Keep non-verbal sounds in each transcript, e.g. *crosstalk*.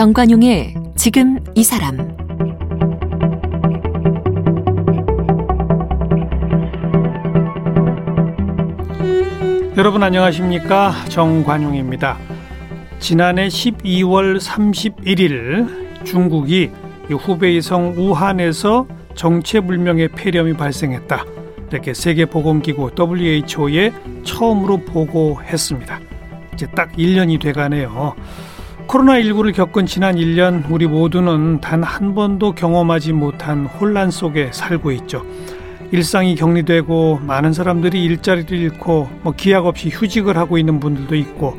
정관용의 지금 이 사람 여러분 안녕하십니까 정관용입니다. 지난해 12월 31일 중국이 후베이성 우한에서 정체불명의 폐렴이 발생했다. 이렇게 세계보건기구 WHO에 처음으로 보고했습니다. 이제 딱 1년이 돼가네요. 코로나19를 겪은 지난 1년 우리 모두는 단 한 번도 경험하지 못한 혼란 속에 살고 있죠. 일상이 격리되고 많은 사람들이 일자리를 잃고 뭐 기약 없이 휴직을 하고 있는 분들도 있고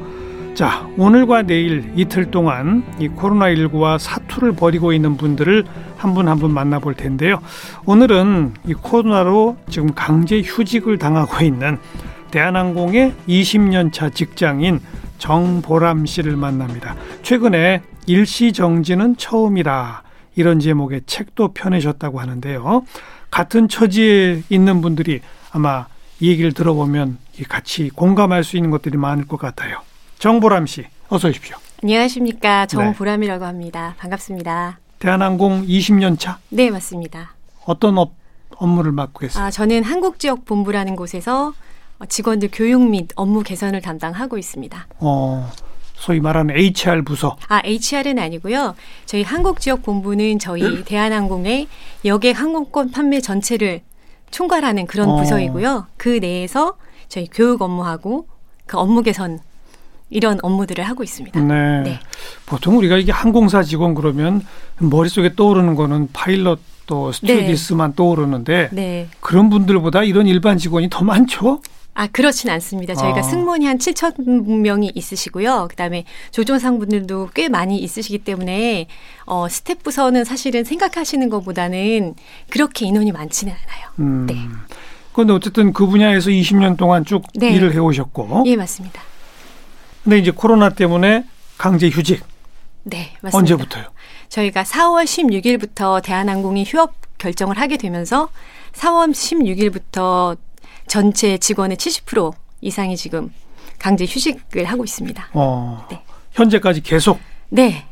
자 오늘과 내일 이틀 동안 이 코로나19와 사투를 벌이고 있는 분들을 한 분 한분 만나볼 텐데요 오늘은 이 코로나로 지금 강제 휴직을 당하고 있는 대한항공의 20년차 직장인 정보람 씨를 만납니다 최근에 일시정지는 처음이라 이런 제목의 책도 펴내셨다고 하는데요 같은 처지에 있는 분들이 아마 이 얘기를 들어보면 같이 공감할 수 있는 것들이 많을 것 같아요. 정보람 씨, 어서 오십시오. 안녕하십니까. 정보람이라고 합니다. 반갑습니다. 대한항공 20년 차? 네, 맞습니다. 어떤 업, 업무를 맡고 계세요? 아, 저는 한국지역본부라는 곳에서 직원들 교육 및 업무 개선을 담당하고 있습니다. 어, 소위 말하는 HR 부서. 아, HR은 아니고요. 저희 한국 지역 본부는 저희 대한항공의 여객 항공권 판매 전체를 총괄하는 그런 어. 부서이고요. 그 내에서 저희 교육 업무하고 그 업무 개선 이런 업무들을 하고 있습니다. 네. 네. 보통 우리가 이게 항공사 직원 그러면 머릿속에 떠오르는 거는 파일럿 또 스튜어디스만 네. 떠오르는데 네. 그런 분들보다 이런 일반 직원이 더 많죠? 아, 그렇진 않습니다. 저희가 아. 승무원이 한 7천 명이 있으시고요. 그다음에 조종사 분들도 꽤 많이 있으시기 때문에 어, 스태프 부서는 사실은 생각하시는 것보다는 그렇게 인원이 많지는 않아요. 음. 네. 그런데 어쨌든 그 분야에서 20년 동안 쭉 네. 일을 해 오셨고. 예, 맞습니다. 근데 이제 코로나 때문에 강제 휴직. 네, 맞습니다. 언제부터요? 저희가 4월 16일부터 대한항공이 휴업 결정을 하게 되면서 4월 16일부터 전체 직원의 70% 이상이 지금 강제 휴직을 하고 있습니다. 어, 네. 현재까지 계속? 네.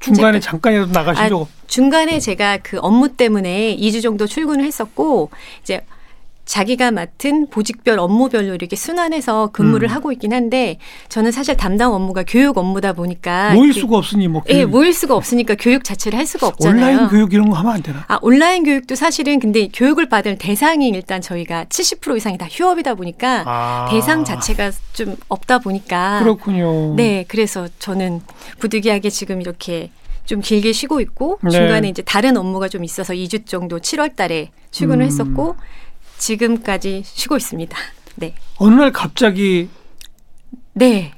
중간에 잠깐이라도 나가시려고? 아, 중간에 제가 그 업무 때문에 2주 정도 출근을 했었고 이제 자기가 맡은 보직별 업무별로 이렇게 순환해서 근무를 음. 하고 있긴 한데 저는 사실 담당 업무가 교육 업무다 보니까 모일 수가 없으니 뭐 예, 모일 수가 없으니까 교육 자체를 할 수가 없잖아요. 온라인 교육 이런 거 하면 안 되나? 아, 온라인 교육도 사실은 근데 교육을 받을 대상이 일단 저희가 70% 이상이 다 휴업이다 보니까 아. 대상 자체가 좀 없다 보니까 그렇군요. 네, 그래서 저는 부득이하게 지금 이렇게 좀 길게 쉬고 있고 네. 중간에 이제 다른 업무가 좀 있어서 2주 정도 7월 달에 출근을 음. 했었고 지금까지 쉬고 있습니다. 네. 어느 날 갑자기 네.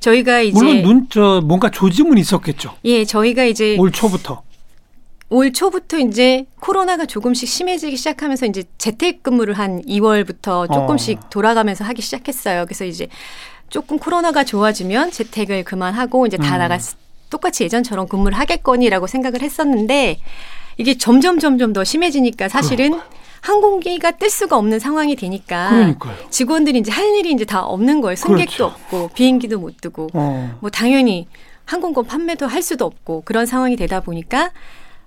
저희가 이제 물론 눈 저 뭔가 조짐은 있었겠죠. 예, 저희가 이제 올 초부터 올 초부터 이제 코로나가 조금씩 심해지기 시작하면서 이제 재택근무를 한 2월부터 조금씩 어. 돌아가면서 하기 시작했어요. 그래서 이제 조금 코로나가 좋아지면 재택을 그만하고 이제 다 음. 나가 똑같이 예전처럼 근무를 하겠거니라고 생각을 했었는데 이게 점점 점점 더 심해지니까 사실은 그 항공기가 뜰 수가 없는 상황이 되니까 그러니까요. 직원들이 이제 할 일이 이제 다 없는 거예요. 승객도 그렇죠. 없고 비행기도 못 뜨고 어. 뭐 당연히 항공권 판매도 할 수도 없고 그런 상황이 되다 보니까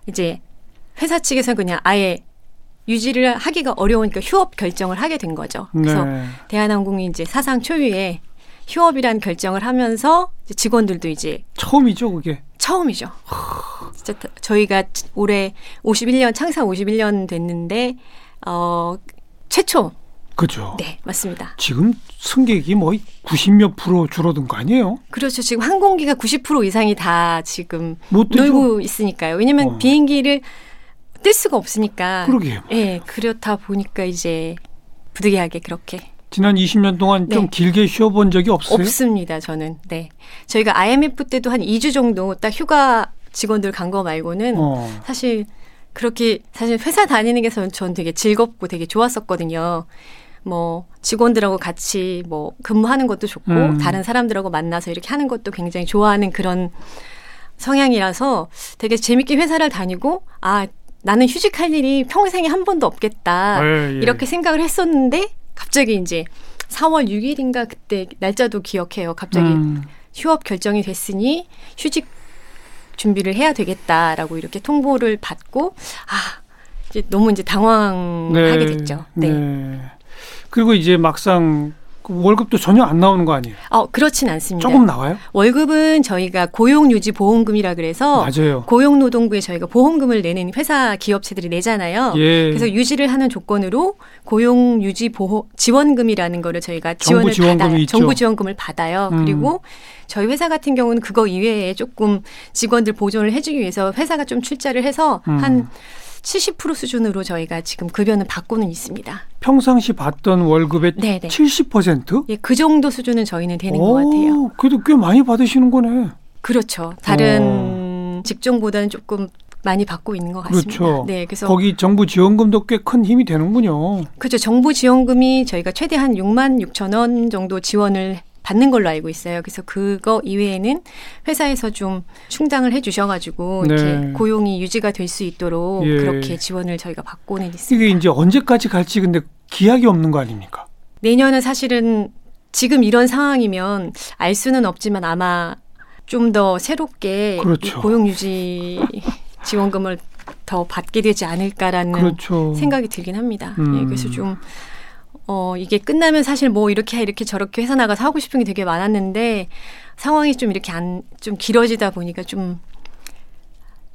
이제 회사 측에서 그냥 아예 유지를 하기가 어려우니까 휴업 결정을 하게 된 거죠. 그래서 네. 대한항공이 이제 사상 초유의 휴업이란 결정을 하면서 이제 직원들도 이제 처음이죠, 그게. 처음이죠. 진짜 저희가 올해 51년 창사 51년 됐는데 어, 최초. 그죠. 네, 맞습니다. 지금 승객이 뭐 90몇 프로 줄어든 거 아니에요? 그렇죠. 지금 항공기가 90% 이상이 다 지금 놀고 있으니까요. 왜냐면 어. 비행기를 뜰 수가 없으니까. 그러게요. 예, 네, 그렇다 보니까 이제 부득이하게 그렇게. 지난 20년 동안 네. 좀 길게 쉬어본 적이 없어요? 없습니다, 저는. 네. 저희가 IMF 때도 한 2주 정도 딱 휴가 직원들 간 거 말고는 어. 사실 그렇게 사실 회사 다니는 게전 되게 즐겁고 되게 좋았었거든요. 뭐 직원들하고 같이 뭐 근무하는 것도 좋고 음. 다른 사람들하고 만나서 이렇게 하는 것도 굉장히 좋아하는 그런 성향이라서 되게 재밌게 회사를 다니고 아 나는 휴직할 일이 평생에 한 번도 없겠다 예, 예. 이렇게 생각을 했었는데 갑자기 이제 4월 6일인가 그때 날짜도 기억해요. 갑자기 음. 휴업 결정이 됐으니 휴직 준비를 해야 되겠다라고 이렇게 통보를 받고 아 이제 너무 이제 당황하게 네. 됐죠. 네. 네. 그리고 이제 막상 그 월급도 전혀 안 나오는 거 아니에요? 어, 그렇진 않습니다. 조금 나와요? 월급은 저희가 고용유지 보험금이라 그래서 맞아요. 고용노동부에 저희가 보험금을 내는 회사 기업체들이 내잖아요. 예. 그래서 유지를 하는 조건으로 고용유지 보호 지원금이라는 거를 저희가 지원을 정부 받아요. 있죠. 정부 지원금을 받아요. 음. 그리고 저희 회사 같은 경우는 그거 이외에 조금 직원들 보존을 해주기 위해서 회사가 좀 출자를 해서 음. 한 70% 수준으로 저희가 지금 급여는 받고는 있습니다. 평상시 받던 월급의 네네. 70%? 예, 그 정도 수준은 저희는 되는 오, 것 같아요. 그래도 꽤 많이 받으시는 거네. 그렇죠. 다른 오. 직종보다는 조금 많이 받고 있는 것 같습니다. 그렇죠. 네, 그래서 거기 정부 지원금도 꽤 큰 힘이 되는군요. 그렇죠. 정부 지원금이 저희가 최대 한 6만 6천 원 정도 지원을 받는 걸로 알고 있어요. 그래서 그거 이외에는 회사에서 좀 충당을 해 주셔가지고 네. 이렇게 고용이 유지가 될 수 있도록 예. 그렇게 지원을 저희가 받고는 있습니다. 이게 이제 언제까지 갈지 근데 기약이 없는 거 아닙니까? 내년은 사실은 지금 이런 상황이면 알 수는 없지만 아마 좀 더 새롭게 그렇죠. 고용 유지 지원금을 더 받게 되지 않을까라는 그렇죠. 생각이 들긴 합니다. 음. 예, 그래서 좀 어, 이게 끝나면 사실 뭐 이렇게 이렇게 저렇게 회사 나가서 하고 싶은 게 되게 많았는데 상황이 좀 이렇게 안, 좀 길어지다 보니까 좀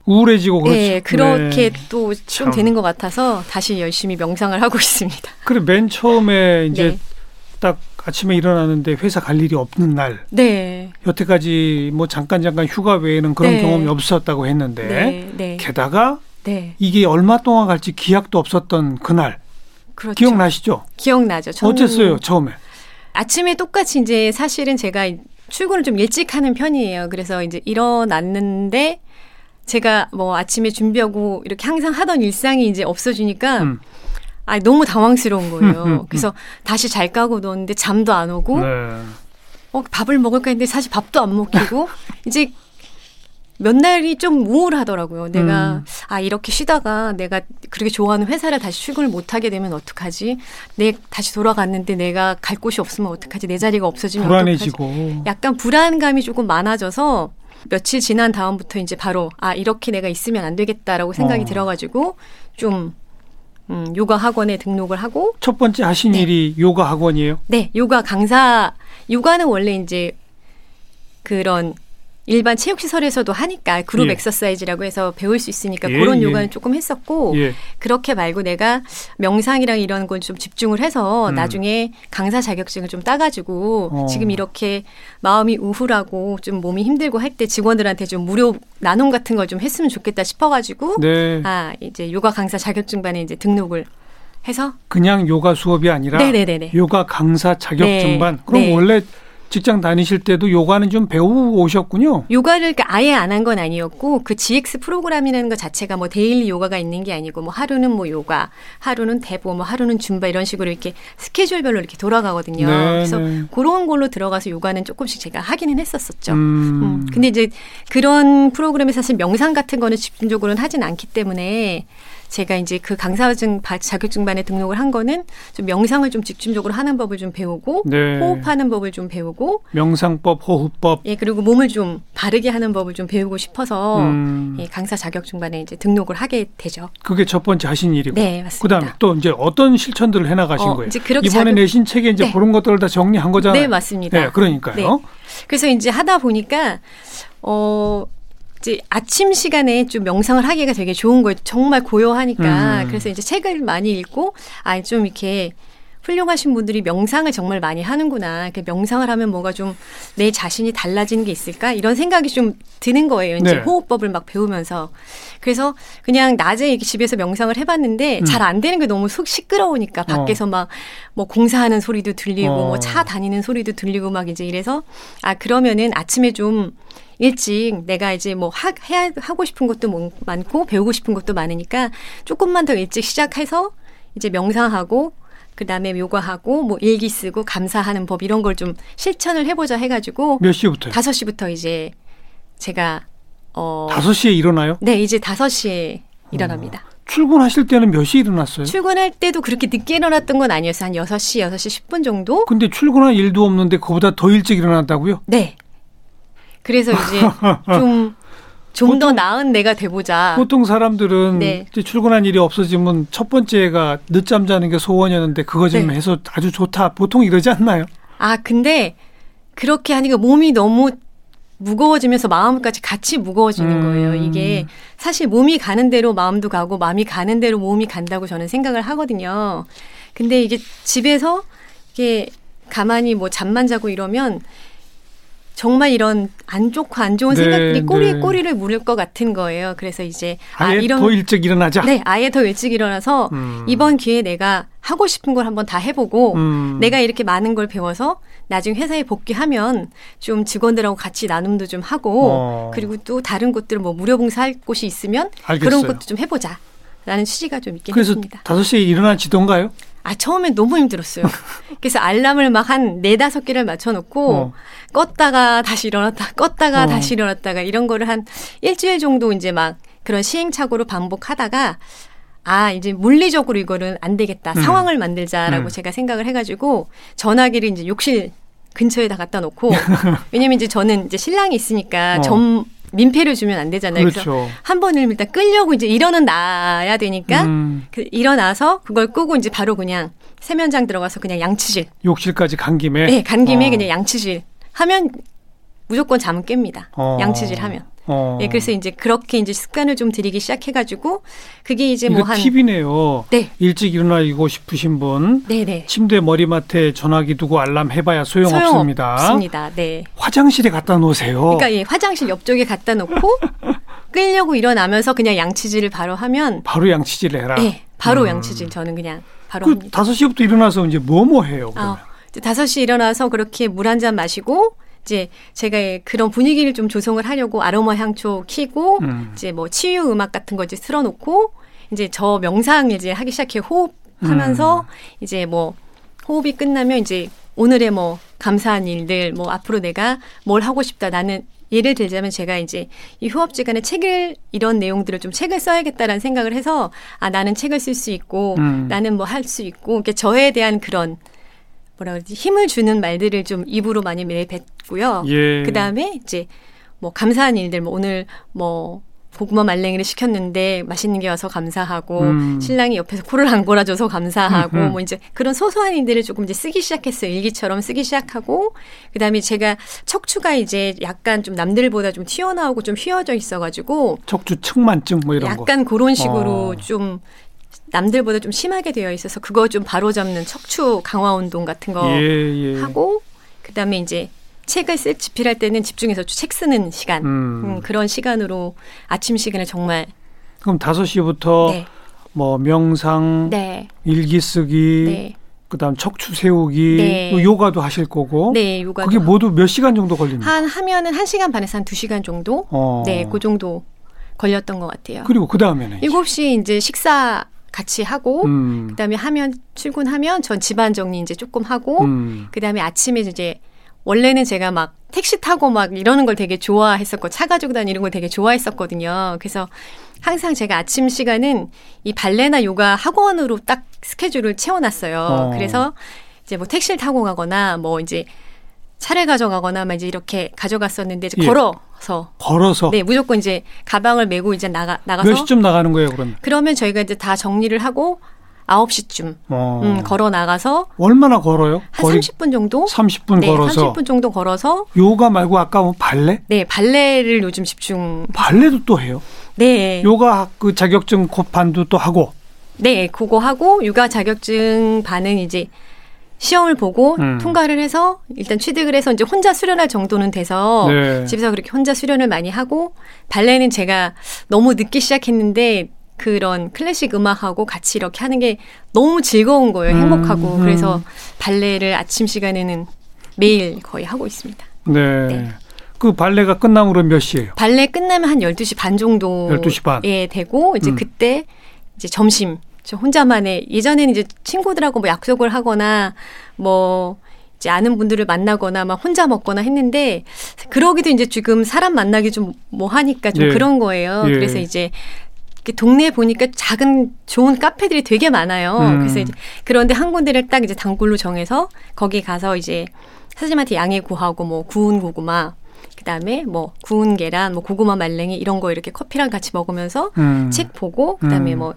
우울해지고 그렇죠. 네, 그렇게 네. 또좀 되는 것 같아서 다시 열심히 명상을 하고 *laughs* 있습니다. 그래 맨 처음에 이제 네. 딱 아침에 일어나는데 회사 갈 일이 없는 날. 네. 여태까지 뭐 잠깐 잠깐 휴가 외에는 그런 네. 경험이 없었다고 했는데 네. 네. 게다가 이게 얼마 동안 갈지 기약도 없었던 그날. 그렇죠. 기억나시죠? 기억나죠. 어땠어요, 처음에? 아침에 똑같이 이제 사실은 제가 출근을 좀 일찍 하는 편이에요. 그래서 이제 일어났는데 제가 뭐 아침에 준비하고 이렇게 항상 하던 일상이 이제 없어지니까 음. 아 너무 당황스러운 거예요. 그래서 다시 잘 까고 넣었는데 잠도 안 오고 네. 어 밥을 먹을까 했는데 사실 밥도 안 먹히고 *laughs* 이제 몇 날이 좀 우울하더라고요. 내가 음. 아 이렇게 쉬다가 내가 그렇게 좋아하는 회사를 다시 출근을 못 하게 되면 어떡하지? 내 다시 돌아갔는데 내가 갈 곳이 없으면 어떡하지? 내 자리가 없어지면 불안해지고 어떡하지? 약간 불안감이 조금 많아져서 며칠 지난 다음부터 이제 바로 아 이렇게 내가 있으면 안 되겠다라고 생각이 어. 들어가지고 좀 음, 요가 학원에 등록을 하고 첫 번째 하신 네. 일이 요가 학원이에요? 네, 요가 강사 요가는 원래 이제 그런 일반 체육시설에서도 하니까 그룹 예. 엑서사이즈라고 해서 배울 수 있으니까 예, 그런 예. 요가는 조금 했었고 예. 그렇게 말고 내가 명상이랑 이런 걸좀 집중을 해서 음. 나중에 강사 자격증을 좀 따가지고 어. 지금 이렇게 마음이 우울하고 좀 몸이 힘들고 할 때 직원들한테 좀 무료 나눔 같은 걸 좀 했으면 좋겠다 싶어가지고 네. 아 이제 요가 강사 자격증반에 이제 등록을 해서 그냥 요가 수업이 아니라 네네네네. 요가 강사 자격증반 네. 그럼 네. 원래 직장 다니실 때도 요가는 좀 배우고 오셨군요. 요가를 아예 안 한 건 아니었고 그 GX 프로그램이라는 것 자체가 뭐 데일리 요가가 있는 게 아니고 뭐 하루는 뭐 요가, 하루는 대보, 뭐 하루는 줌바 이런 식으로 이렇게 스케줄별로 이렇게 돌아가거든요. 네, 그래서 네. 그런 걸로 들어가서 요가는 조금씩 제가 하기는 했었었죠. 음. 음. 근데 이제 그런 프로그램에 사실 명상 같은 거는 집중적으로는 하진 않기 때문에 제가 이제 그 강사증 자격증반에 등록을 한 거는 좀 명상을 좀 집중적으로 하는 법을 좀 배우고 네. 호흡하는 법을 좀 배우고 명상법, 호흡법 예 그리고 몸을 좀 바르게 하는 법을 좀 배우고 싶어서 음. 예, 강사 자격증반에 이제 등록을 하게 되죠. 그게 첫 번째 하신 일이고. 네 맞습니다. 그다음에 또 이제 어떤 실천들을 해 나가신 어, 거예요? 이번에 자격... 내신 책에 이제 네. 그런 것들을 다 정리한 거잖아요. 네 맞습니다. 네 그러니까요. 네. 그래서 이제 하다 보니까 어. 이제 아침 시간에 좀 명상을 하기가 되게 좋은 거예요. 정말 고요하니까. 음. 그래서 이제 책을 많이 읽고 아 좀 이렇게 훌륭하신 분들이 명상을 정말 많이 하는구나. 그 명상을 하면 뭐가 좀 내 자신이 달라지는 게 있을까? 이런 생각이 좀 드는 거예요. 이제 네. 호흡법을 막 배우면서. 그래서 그냥 낮에 이렇게 집에서 명상을 해봤는데 음. 잘안 되는 게 너무 속 시끄러우니까 어. 밖에서 어. 막뭐 공사하는 소리도 들리고 어. 뭐차 다니는 소리도 들리고 막 이제 이래서 아 그러면은 아침에 좀 일찍 내가 이제 뭐 하, 해야 하고 싶은 것도 많고 배우고 싶은 것도 많으니까 조금만 더 일찍 시작해서 이제 명상하고 그다음에 요가하고 뭐 일기 쓰고 감사하는 법 이런 걸 좀 실천을 해보자 해가지고 몇 시부터요? 다섯 시부터 이제 제가 어 다섯 시에 일어나요? 네, 이제 다섯 시에 일어납니다. 어. 출근하실 때는 몇 시에 일어났어요? 출근할 때도 그렇게 늦게 일어났던 건 아니었어요. 한 여섯 시 여섯 시 십 분 정도? 근데 출근할 일도 없는데 그보다 더 일찍 일어났다고요? 네. 그래서 이제 *laughs* 좀 좀더 나은 내가 돼보자. 보통 사람들은 네. 출근한 일이 없어지면 첫 번째가 늦잠 자는 게 소원이었는데 그거 좀 네. 해서 아주 좋다. 보통 이러지 않나요? 아 근데 그렇게 하니까 몸이 너무 무거워지면서 마음까지 같이 무거워지는 음. 거예요. 이게 사실 몸이 가는 대로 마음도 가고 마음이 가는 대로 몸이 간다고 저는 생각을 하거든요. 근데 이게 집에서 이게 가만히 뭐 잠만 자고 이러면 정말 이런 안 좋고 안 좋은 네, 생각들이 꼬리에 네. 꼬리를 물을 것 같은 거예요. 그래서 이제 아, 아예 아, 이런 더 일찍 일어나자. 네, 아예 더 일찍 일어나서 음. 이번 기회에 내가 하고 싶은 걸 한번 다 해보고 음. 내가 이렇게 많은 걸 배워서 나중에 회사에 복귀하면 좀 직원들하고 같이 나눔도 좀 하고 어. 그리고 또 다른 곳들 뭐 무료봉사할 곳이 있으면 알겠어요. 그런 것도 좀 해보자. 라는 취지가 좀 있긴 그래서 했습니다. 그래서 5시에 일어난 지도인가요? 아, 처음엔 너무 힘들었어요. *laughs* 그래서 알람을 막 한 네다섯 개를 맞춰놓고 어. 껐다가 다시 일어났다, 껐다가 어. 다시 일어났다가 이런 거를 한 일주일 정도 이제 막 그런 시행착오로 반복하다가 아, 이제 물리적으로 이거는 안 되겠다. 음. 상황을 만들자라고 음. 제가 생각을 해가지고 전화기를 이제 욕실 근처에다 갖다 놓고 *laughs* 왜냐면 이제 저는 이제 신랑이 있으니까 어. 점 민폐를 주면 안 되잖아요. 그렇죠. 그래서 한 번을 일단 끌려고 이제 일어는 나야 되니까 음. 그 일어나서 그걸 끄고 이제 바로 그냥 세면장 들어가서 그냥 양치질. 욕실까지 간 김에. 네, 간 김에 어. 그냥 양치질 하면 무조건 잠은 깹니다. 어. 양치질 하면. 어. 예, 그래서 이제 그렇게 이제 습관을 좀 들이기 시작해가지고 그게 이제 뭐한 팁이네요. 네. 일찍 일어나고 싶으신 분, 네네. 침대 머리맡에 전화기 두고 알람 해봐야 소용, 없습니다. 없습니다. 네. 화장실에 갖다 놓으세요. 그러니까 예, 화장실 옆쪽에 갖다 놓고 *laughs* 끌려고 일어나면서 그냥 양치질을 바로 하면 바로 양치질을 해라. 네, 바로 음. 양치질 저는 그냥 바로 그 합니다. 5시부터 일어나서 이제 뭐뭐 뭐 해요? 그러면? 아, 5시 일어나서 그렇게 물 한 잔 마시고 이제 제가 그런 분위기를 좀 조성을 하려고 아로마 향초 키고 음. 이제 뭐 치유 음악 같은 거 이제 틀어놓고 이제 저 명상 이제 하기 시작해 호흡하면서 음. 이제 뭐 호흡이 끝나면 이제 오늘의 뭐 감사한 일들 뭐 앞으로 내가 뭘 하고 싶다 나는 예를 들자면 제가 이제 이 휴업지간에 책을 이런 내용들을 좀 책을 써야겠다라는 생각을 해서 아 나는 책을 쓸 수 있고 음. 나는 뭐 할 수 있고 이렇게 저에 대한 그런 뭐라 그러지 힘을 주는 말들을 좀 입으로 많이 내뱉고요. 예. 그 다음에 이제 뭐 감사한 일들 뭐 오늘 뭐 고구마 말랭이를 시켰는데 맛있는 게 와서 감사하고 음. 신랑이 옆에서 코를 안 골아줘서 감사하고 음흠. 뭐 이제 그런 소소한 일들을 조금 이제 쓰기 시작했어요 일기처럼 쓰기 시작하고 그다음에 제가 척추가 이제 약간 좀 남들보다 좀 튀어나오고 좀 휘어져 있어가지고 척추 측만증 뭐 이런 약간 거. 그런 식으로 어. 좀 남들보다 좀 심하게 되어 있어서 그거 좀 바로잡는 척추 강화 운동 같은 거 예, 예. 하고 그다음에 이제 책을 쓸 집필할 때는 집중해서 책 쓰는 시간 음. 음, 그런 시간으로 아침 시간을 정말 그럼 5시부터 네. 뭐 명상, 네. 일기 쓰기, 네. 그다음 척추 세우기, 네. 뭐 요가도 하실 거고. 네, 요가 그게 모두 몇 시간 정도 걸립니까? 한 하면은 한 시간 반에서 한두 시간 정도. 어. 네, 그 정도 걸렸던 것 같아요. 그리고 그 다음에는 7시 이제 식사 같이 하고 음. 그다음에 하면 출근하면 전 집안 정리 이제 조금 하고 음. 그다음에 아침에 이제 원래는 제가 막 택시 타고 막 이러는 걸 되게 좋아했었고 차 가지고 다니는 걸 되게 좋아했었거든요. 그래서 항상 제가 아침 시간은 이 발레나 요가 학원으로 딱 스케줄을 채워놨어요. 어. 그래서 이제 뭐 택시를 타고 가거나 뭐 이제 차를 가져가거나 막 이제 이렇게 가져갔었는데 이제 예. 걸어서 걸어서 네 무조건 이제 가방을 메고 이제 나가 나가서 몇 시쯤 나가는 거예요 그러면? 그러면 저희가 이제 다 정리를 하고 9시쯤 어. 음, 걸어 나가서 얼마나 걸어요? 한 거리? 30분 정도? 30분 네, 걸어서 30분 정도 걸어서 요가 말고 아까 뭐 발레? 네, 발레를 요즘 집중 발레도 또 해요? 네. 요가 그 자격증 반도 또 하고 네, 그거 하고 요가 자격증 반은 이제 시험을 보고 음. 통과를 해서 일단 취득을 해서 이제 혼자 수련할 정도는 돼서 네. 집에서 그렇게 혼자 수련을 많이 하고 발레는 제가 너무 늦게 시작했는데 그런 클래식 음악하고 같이 이렇게 하는 게 너무 즐거운 거예요. 음, 행복하고. 음. 그래서 발레를 아침 시간에는 매일 거의 하고 있습니다. 네. 네. 그 발레가 끝나면 몇 시예요? 발레 끝나면 한 12시 반 정도 12시 반. 예, 되고 이제 음. 그때 이제 점심 저 혼자만의 예전에는 이제 친구들하고 뭐 약속을 하거나 뭐 이제 아는 분들을 만나거나 막 혼자 먹거나 했는데 그러기도 이제 지금 사람 만나기 좀 뭐 하니까 좀 예. 그런 거예요. 예. 그래서 이제 동네에 보니까 작은 좋은 카페들이 되게 많아요. 음. 그래서 이제 그런데 한 군데를 딱 이제 단골로 정해서 거기 가서 이제 사장님한테 양해 구하고 뭐 구운 고구마 그다음에 뭐 구운 계란, 뭐 고구마 말랭이 이런 거 이렇게 커피랑 같이 먹으면서 음. 책 보고 그다음에 음. 뭐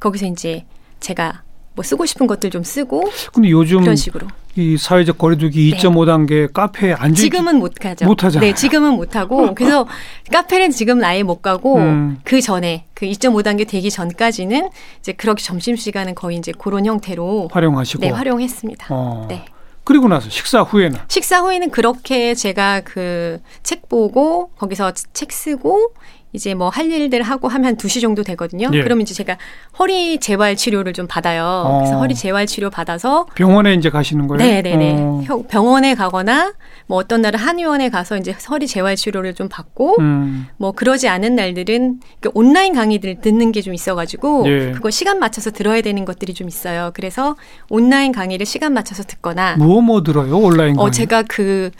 거기서 이제 제가 뭐 쓰고 싶은 것들 좀 쓰고 근데 요즘 그런 식으로 이 사회적 거리두기 2.5 단계 카페에 앉아 지금은 못 가죠. 못 하죠. 네, 지금은 못 하고 *laughs* 그래서 카페는 지금 아예 못 가고 음. 그 전에 그 2.5 단계 되기 전까지는 이제 그렇게 점심 시간은 거의 이제 그런 형태로 활용하시고 네, 활용했습니다. 어. 네. 그리고 나서 식사 후에는 식사 후에는 그렇게 제가 그 책 보고 거기서 책 쓰고 이제 뭐 할 일들 하고 하면 2시 정도 되거든요. 예. 그러면 이제 제가 허리 재활 치료를 좀 받아요. 어. 그래서 허리 재활 치료 받아서 병원에 이제 가시는 거예요? 네, 네, 네. 어. 병원에 가거나 뭐 어떤 날은 한의원에 가서 이제 허리 재활 치료를 좀 받고 음. 뭐 그러지 않은 날들은 온라인 강의들 듣는 게 좀 있어 가지고 예. 그거 시간 맞춰서 들어야 되는 것들이 좀 있어요. 그래서 온라인 강의를 시간 맞춰서 듣거나 뭐뭐 뭐 들어요? 온라인 강의? 어 제가 그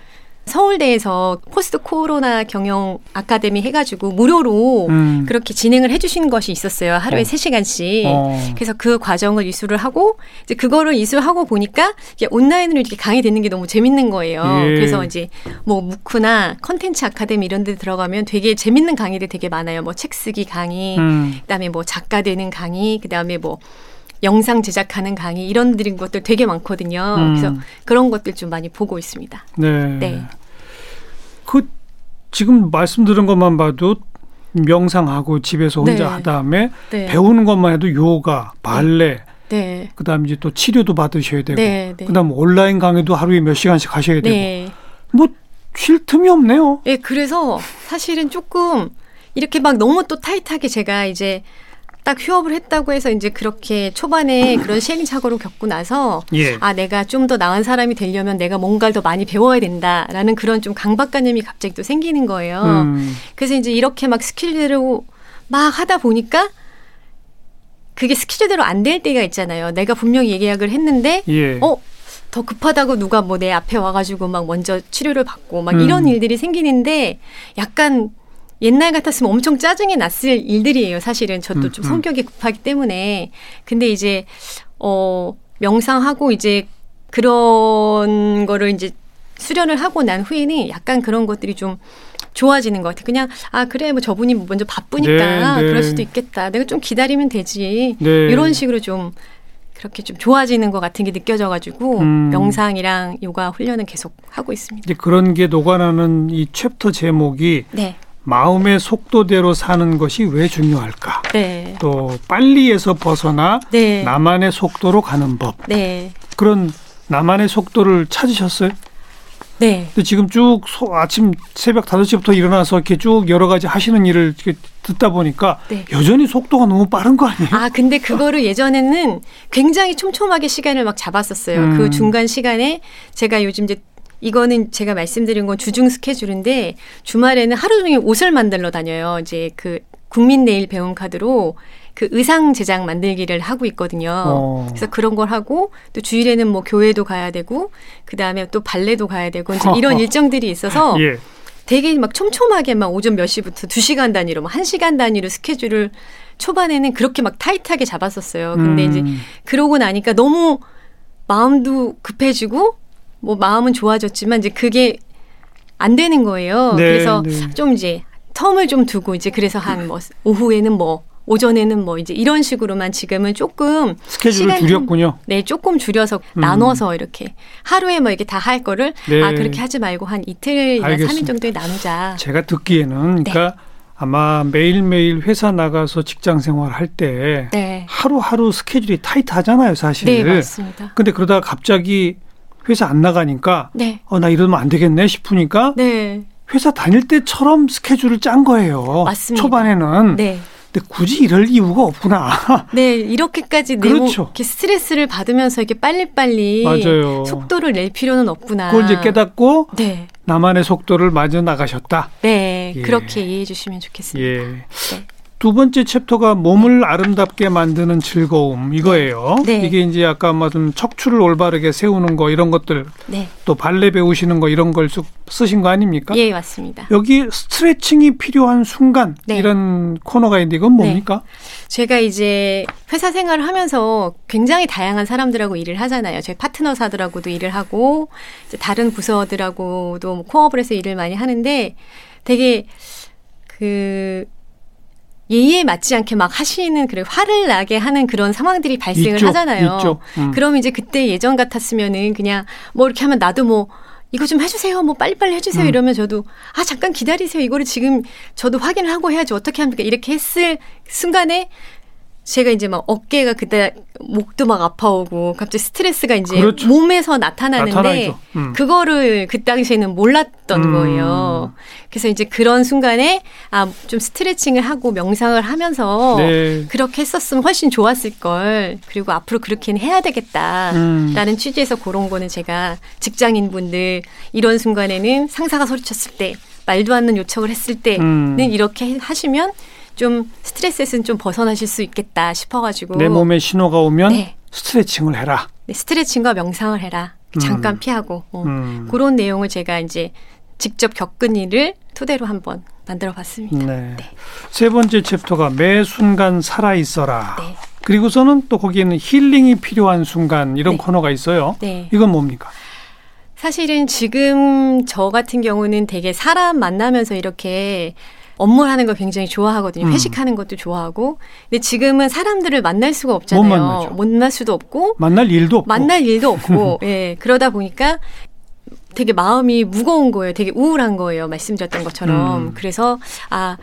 서울대에서 포스트 코로나 경영 아카데미 해가지고 무료로 음. 그렇게 진행을 해주신 것이 있었어요. 하루에 어. 3시간씩. 어. 그래서 그 과정을 이수를 하고 이제 그거를 이수하고 보니까 이게 온라인으로 이렇게 강의 듣는 게 너무 재밌는 거예요. 예. 그래서 이제 뭐 무크나 컨텐츠 아카데미 이런 데 들어가면 되게 재밌는 강의들 되게 많아요. 뭐 책 쓰기 강의, 음. 그다음에 뭐 작가 되는 강의, 그다음에 뭐 영상 제작하는 강의 이런 것들 되게 많거든요. 음. 그래서 그런 것들 좀 많이 보고 있습니다. 네. 네. 그 지금 말씀 들은 것만 봐도 명상하고 집에서 혼자 네. 한 다음에 네. 배우는 것만 해도 요가, 발레, 네. 그다음 이제 또 치료도 받으셔야 되고, 네, 네. 그다음 온라인 강의도 하루에 몇 시간씩 하셔야 되고, 네. 뭐쉴 틈이 없네요. 예, 그래서 사실은 조금 이렇게 막 너무 또 타이트하게 제가 이제 딱 휴업을 했다고 해서 이제 그렇게 초반에 그런 시행착오를 겪고 나서 예. 아 내가 좀 더 나은 사람이 되려면 내가 뭔가를 더 많이 배워야 된다라는 그런 좀 강박관념이 갑자기 또 생기는 거예요. 음. 그래서 이제 이렇게 막 스킬대로 막 하다 보니까 그게 스킬대로 안 될 때가 있잖아요. 내가 분명히 예약을 했는데 예. 어. 더 급하다고 누가 뭐 내 앞에 와가지고 막 먼저 치료를 받고 막 음. 이런 일들이 생기는데 약간 옛날 같았으면 엄청 짜증이 났을 일들이에요. 사실은 저도 음, 좀 음. 성격이 급하기 때문에. 근데 이제 어 명상하고 이제 그런 거를 이제 수련을 하고 난 후에는 약간 그런 것들이 좀 좋아지는 것 같아요. 그냥 아 그래 뭐 저분이 먼저 바쁘니까 네, 네. 그럴 수도 있겠다. 내가 좀 기다리면 되지. 네. 이런 식으로 좀 그렇게 좀 좋아지는 것 같은 게 느껴져가지고 음. 명상이랑 요가 훈련은 계속 하고 있습니다. 이제 그런 게 녹아나는 이 챕터 제목이 네. 마음의 속도대로 사는 것이 왜 중요할까? 네. 또 빨리에서 벗어나 네. 나만의 속도로 가는 법. 네. 그런 나만의 속도를 찾으셨어요? 네. 근데 지금 쭉 소, 아침 새벽 5시부터 일어나서 이렇게 쭉 여러 가지 하시는 일을 듣다 보니까 네. 여전히 속도가 너무 빠른 거 아니에요? 아, 근데 그거를 예전에는 굉장히 촘촘하게 시간을 막 잡았었어요. 그 음. 그 중간 시간에 제가 요즘 이제 이거는 제가 말씀드린 건 주중 스케줄인데 주말에는 하루 종일 옷을 만들러 다녀요. 이제 그 국민 내일 배움 카드로 그 의상 제작 만들기를 하고 있거든요. 어. 그래서 그런 걸 하고 또 주일에는 뭐 교회도 가야 되고 그 다음에 또 발레도 가야 되고 이제 이런 *laughs* 일정들이 있어서 예. 되게 막 촘촘하게 막 오전 몇 시부터 두 시간 단위로 막 한 시간 단위로 스케줄을 초반에는 그렇게 막 타이트하게 잡았었어요. 근데 음. 이제 그러고 나니까 너무 마음도 급해지고 뭐 마음은 좋아졌지만 이제 그게 안 되는 거예요. 네, 그래서 네. 좀 이제 텀을 좀 두고 이제 그래서 한 뭐 오후에는 뭐 오전에는 뭐 이제 이런 식으로만 지금은 조금 스케줄을 줄였군요. 네, 조금 줄여서 음. 나눠서 이렇게 하루에 뭐 이렇게 다 할 거를 네. 아 그렇게 하지 말고 한 이틀이나 삼일 정도에 나누자. 제가 듣기에는 그러니까 네. 아마 매일매일 회사 나가서 직장 생활 할때 네. 하루하루 스케줄이 타이트하잖아요, 사실. 네, 맞습니다. 근데 그러다가 갑자기 회사 안 나가니까 네. 어, 나 이러면 안 되겠네 싶으니까 네. 회사 다닐 때처럼 스케줄을 짠 거예요. 맞습니다. 초반에는. 네. 근데 굳이 이럴 이유가 없구나. *laughs* 네, 이렇게까지 그렇죠. 이렇게 스트레스를 받으면서 이렇게 빨리빨리 맞아요. 속도를 낼 필요는 없구나. 그걸 이제 깨닫고 네. 나만의 속도를 마저 나가셨다. 네, 예. 그렇게 이해해 주시면 좋겠습니다. 예. 네. 두 번째 챕터가 몸을 아름답게 만드는 즐거움 이거예요. 네. 이게 이제 아까 말씀 척추를 올바르게 세우는 거 이런 것들 네. 또 발레 배우시는 거 이런 걸쭉 쓰신 거 아닙니까? 예, 맞습니다. 여기 스트레칭이 필요한 순간 네. 이런 코너가 있는데 이건 뭡니까? 네. 제가 이제 회사 생활을 하면서 굉장히 다양한 사람들하고 일을 하잖아요. 저희 파트너사들하고도 일을 하고 다른 부서들하고도 뭐 코업을 해서 일을 많이 하는데 되게 그 예의에 맞지 않게 막 하시는 그래 화를 나게 하는 그런 상황들이 발생을 있죠, 하잖아요. 있죠. 음. 그럼 이제 그때 예전 같았으면은 그냥 뭐 이렇게 하면 나도 뭐 이거 좀 해주세요. 뭐 빨리빨리 해주세요. 음. 이러면 저도 아 잠깐 기다리세요. 이거를 지금 저도 확인을 하고 해야지 어떻게 합니까? 이렇게 했을 순간에 제가 이제 막 어깨가 그때 목도 막 아파오고 갑자기 스트레스가 이제 그렇죠. 몸에서 나타나는데 음. 그거를 그 당시에는 몰랐던 음. 거예요. 그래서 이제 그런 순간에 아 좀 스트레칭을 하고 명상을 하면서 네. 그렇게 했었으면 훨씬 좋았을 걸. 그리고 앞으로 그렇게는 해야 되겠다라는 음. 취지에서 그런 거는 제가 직장인 분들 이런 순간에는 상사가 소리쳤을 때 말도 안 되는 요청을 했을 때는 음. 이렇게 하시면 좀 스트레스에서는 좀 벗어나실 수 있겠다 싶어가지고 내 몸에 신호가 오면 네. 스트레칭을 해라. 네, 스트레칭과 명상을 해라. 잠깐 음. 피하고 어. 음. 그런 내용을 제가 이제 직접 겪은 일을 토대로 한번 만들어봤습니다. 네. 네. 세 번째 챕터가 매 순간 살아 있어라. 네. 그리고서는 또 거기에는 힐링이 필요한 순간 이런 네. 코너가 있어요. 네. 이건 뭡니까? 사실은 지금 저 같은 경우는 되게 사람 만나면서 이렇게 업무를 하는 거 굉장히 좋아하거든요. 음. 회식하는 것도 좋아하고. 근데 지금은 사람들을 만날 수가 없잖아요. 못, 만나죠. 못 만날 수도 없고 만날 일도 없고 만날 일도 없고. *laughs* 예. 그러다 보니까 되게 마음이 무거운 거예요. 되게 우울한 거예요. 말씀드렸던 것처럼. 음. 그래서 아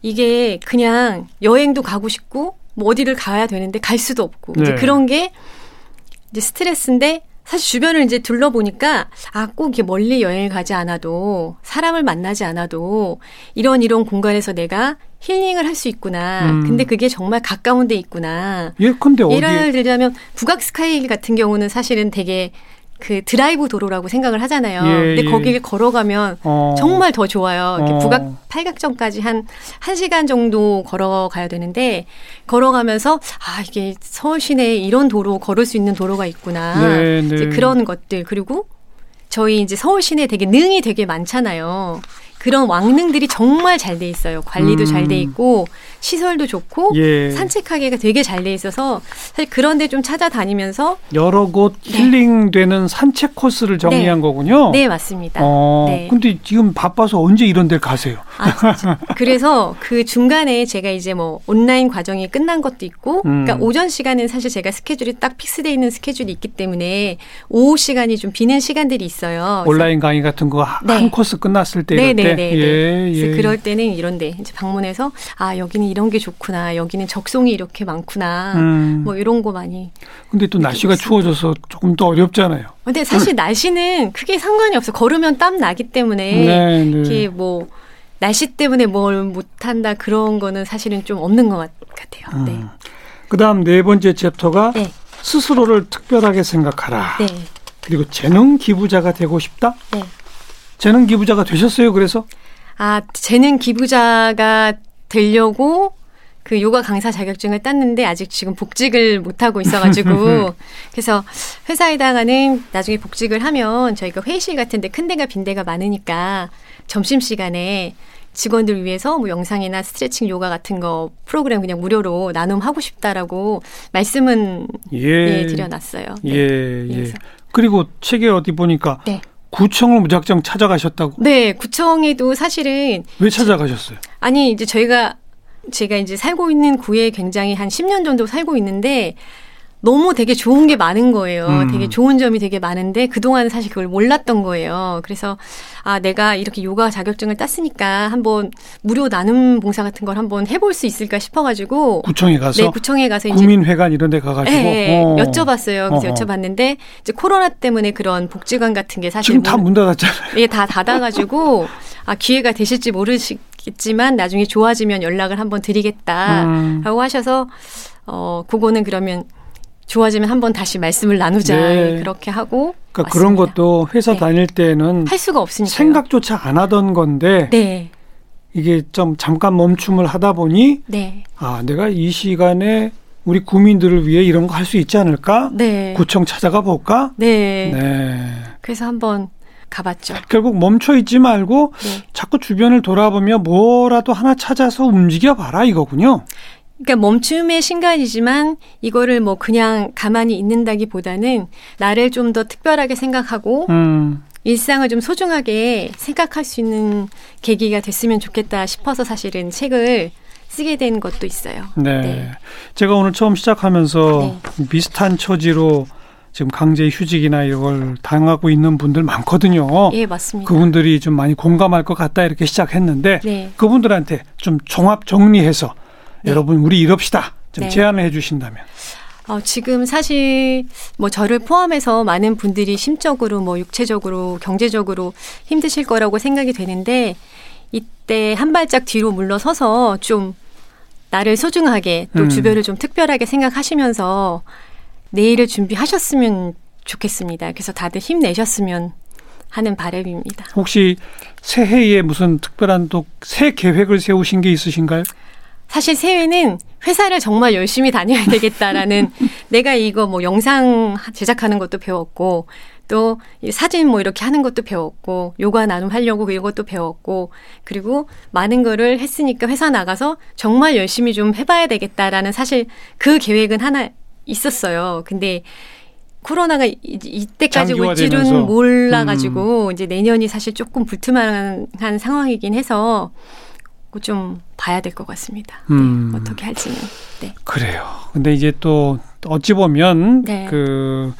이게 그냥 여행도 가고 싶고 뭐 어디를 가야 되는데 갈 수도 없고 네. 이제 그런 게 이제 스트레스인데 사실 주변을 이제 둘러보니까 아, 꼭 이렇게 멀리 여행을 가지 않아도 사람을 만나지 않아도 이런 이런 공간에서 내가 힐링을 할 수 있구나. 음. 근데 그게 정말 가까운 데 있구나. 예, 근데 어디 예를 들자면 북악 스카이 같은 경우는 사실은 되게 그 드라이브 도로라고 생각을 하잖아요. 예, 근데 예. 거기를 걸어가면 어. 정말 더 좋아요. 어. 북악 팔각정까지 한 1시간 정도 걸어가야 되는데 걸어가면서 아, 이게 서울 시내에 이런 도로 걸을 수 있는 도로가 있구나. 네, 네. 이제 그런 것들 그리고 저희 이제 서울 시내 되게 능이 되게 많잖아요. 그런 왕릉들이 정말 잘 돼 있어요. 관리도 음. 잘돼 있고 시설도 좋고 예. 산책하기가 되게 잘 돼 있어서 사실 그런 데 좀 찾아다니면서 여러 곳 네. 힐링되는 산책 코스를 정리한 네. 거군요. 네 맞습니다. 어, 네. 근데 지금 바빠서 언제 이런 데를 가세요? 아, 그래서 그 중간에 제가 이제 뭐 온라인 과정이 끝난 것도 있고, 음. 그러니까 오전 시간은 사실 제가 스케줄이 딱 픽스돼 있는 스케줄이 있기 때문에 오후 시간이 좀 비는 시간들이 있어요. 온라인 강의 같은 거한 네. 코스 끝났을 때, 네네 네. 네, 예, 예. 그럴 때는 이런데 이제 방문해서 아 여기는 이런 게 좋구나. 여기는 적송이 이렇게 많구나. 음. 뭐 이런 거 많이. 근데 또 날씨가 있습니다. 추워져서 조금 더 어렵잖아요. 근데 사실 *laughs* 날씨는 크게 상관이 없어. 걸으면 땀 나기 때문에 네, 네. 이게 뭐 날씨 때문에 뭘 못한다 그런 거는 사실은 좀 없는 것 같아요. 음. 네. 그다음 네 번째 챕터가 네. 스스로를 특별하게 생각하라. 네. 그리고 재능 기부자가 되고 싶다. 네. 재능 기부자가 되셨어요. 그래서 아 재능 기부자가 되려고 그 요가 강사 자격증을 땄는데 아직 지금 복직을 못 하고 있어가지고 *laughs* 그래서 회사에다가는 나중에 복직을 하면 저희가 회의실 같은데 큰 데가 빈 데가 많으니까 점심 시간에 직원들 위해서 뭐 영상이나 스트레칭 요가 같은 거 프로그램 그냥 무료로 나눔하고 싶다라고 말씀은 예, 예 드려놨어요. 네. 예, 예. 그리고 책에 어디 보니까 네. 구청을 무작정 찾아가셨다고? 네, 구청에도 사실은 왜 찾아가셨어요? 아니 이제 저희가 제가 이제 살고 있는 구에 굉장히 한 10년 정도 살고 있는데 너무 되게 좋은 게 많은 거예요. 음. 되게 좋은 점이 되게 많은데 그동안 사실 그걸 몰랐던 거예요. 그래서 아, 내가 이렇게 요가 자격증을 땄으니까 한번 무료 나눔 봉사 같은 걸 한번 해볼 수 있을까 싶어가지고 구청에 가서 네, 구청에 가서 국민회관 이런 데 가가지고 네, 어. 여쭤봤어요. 그래서 어허. 여쭤봤는데 이제 코로나 때문에 그런 복지관 같은 게 사실 지금 다 문 닫았잖아요. 예, 다 닫아가지고 아, 기회가 되실지 모르시겠지만 나중에 좋아지면 연락을 한번 드리겠다라고 음. 하셔서 어, 그거는 그러면 좋아지면 한번 다시 말씀을 나누자 네. 그렇게 하고 그러니까 그런 것도 회사 네. 다닐 때는 할 수가 없으니까 생각조차 안 하던 건데 네. 이게 좀 잠깐 멈춤을 하다 보니 네. 아 내가 이 시간에 우리 구민들을 위해 이런 거 할 수 있지 않을까? 네. 구청 찾아가 볼까? 네. 네. 그래서 한번 가봤죠. 결국 멈춰 있지 말고 네. 자꾸 주변을 돌아보며 뭐라도 하나 찾아서 움직여 봐라 이거군요. 그러니까 멈춤의 신간이지만 이거를 뭐 그냥 가만히 있는다기보다는 나를 좀 더 특별하게 생각하고 음. 일상을 좀 소중하게 생각할 수 있는 계기가 됐으면 좋겠다 싶어서 사실은 책을 쓰게 된 것도 있어요. 네. 네. 제가 오늘 처음 시작하면서 네. 비슷한 처지로 지금 강제 휴직이나 이걸 당하고 있는 분들 많거든요. 예, 맞습니다. 그분들이 좀 많이 공감할 것 같다 이렇게 시작했는데 네. 그분들한테 좀 종합 정리해서 네. 여러분 우리 이럽시다 좀 네. 제안을 해 주신다면 어, 지금 사실 뭐 저를 포함해서 많은 분들이 심적으로 뭐 육체적으로 경제적으로 힘드실 거라고 생각이 되는데 이때 한 발짝 뒤로 물러서서 좀 나를 소중하게 또 음. 주변을 좀 특별하게 생각하시면서 내일을 준비하셨으면 좋겠습니다. 그래서 다들 힘내셨으면 하는 바람입니다. 혹시 새해에 무슨 특별한 또 새 계획을 세우신 게 있으신가요? 사실 새해는 회사를 정말 열심히 다녀야 되겠다라는 *laughs* 내가 이거 뭐 영상 제작하는 것도 배웠고 또이 사진 뭐 이렇게 하는 것도 배웠고 요가 나눔 하려고 이것도 배웠고 그리고 많은 거를 했으니까 회사 나가서 정말 열심히 좀 해봐야 되겠다라는 사실 그 계획은 하나 있었어요. 근데 코로나가 이- 이때까지 올. 줄은 몰라가지고 이제 내년이 사실 조금 불투명한 상황이긴 해서 그거 좀 봐야 될 것 같습니다. 음. 네, 어떻게 할지는. 네. 그래요. 근데 이제 또 어찌 보면 네. 그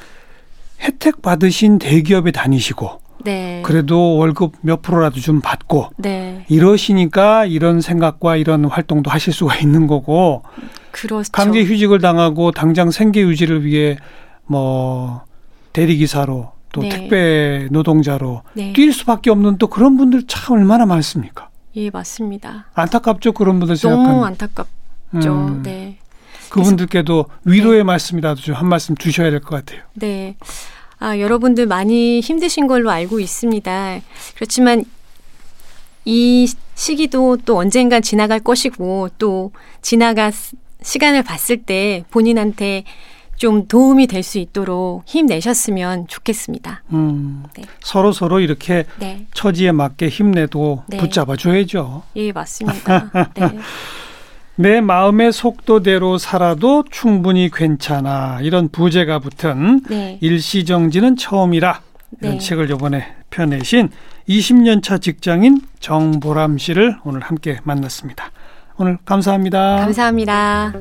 혜택 받으신 대기업에 다니시고 네. 그래도 월급 몇 프로라도 좀 받고 네. 이러시니까 이런 생각과 이런 활동도 하실 수가 있는 거고 그렇죠. 강제 휴직을 당하고 당장 생계 유지를 위해 뭐 대리기사로 또 네. 택배 노동자로 네. 뛸 수밖에 없는 또 그런 분들 참 얼마나 많습니까? 예, 맞습니다. 안타깝죠 그런 분들 너무 생각하면 안타깝죠. 음, 네. 그분들께도 위로의 말씀이라도 좀 한 말씀 주셔야 될 것 같아요. 네. 아, 여러분들 많이 힘드신 걸로 알고 있습니다. 그렇지만 이 시기도 또 언젠간 지나갈 것이고 또 지나가 시간을 봤을 때 본인한테 좀 도움이 될 수 있도록 힘내셨으면 좋겠습니다. 음, 네. 서로 서로 이렇게 네. 처지에 맞게 힘내도 네. 붙잡아 줘야죠. 예, 맞습니다. 네. *laughs* 내 마음의 속도대로 살아도 충분히 괜찮아. 이런 부제가 붙은 네. 일시정지는 처음이라. 이런 네. 책을 요번에 펴내신 20년 차 직장인 정보람 씨를 오늘 함께 만났습니다. 오늘 감사합니다. 감사합니다.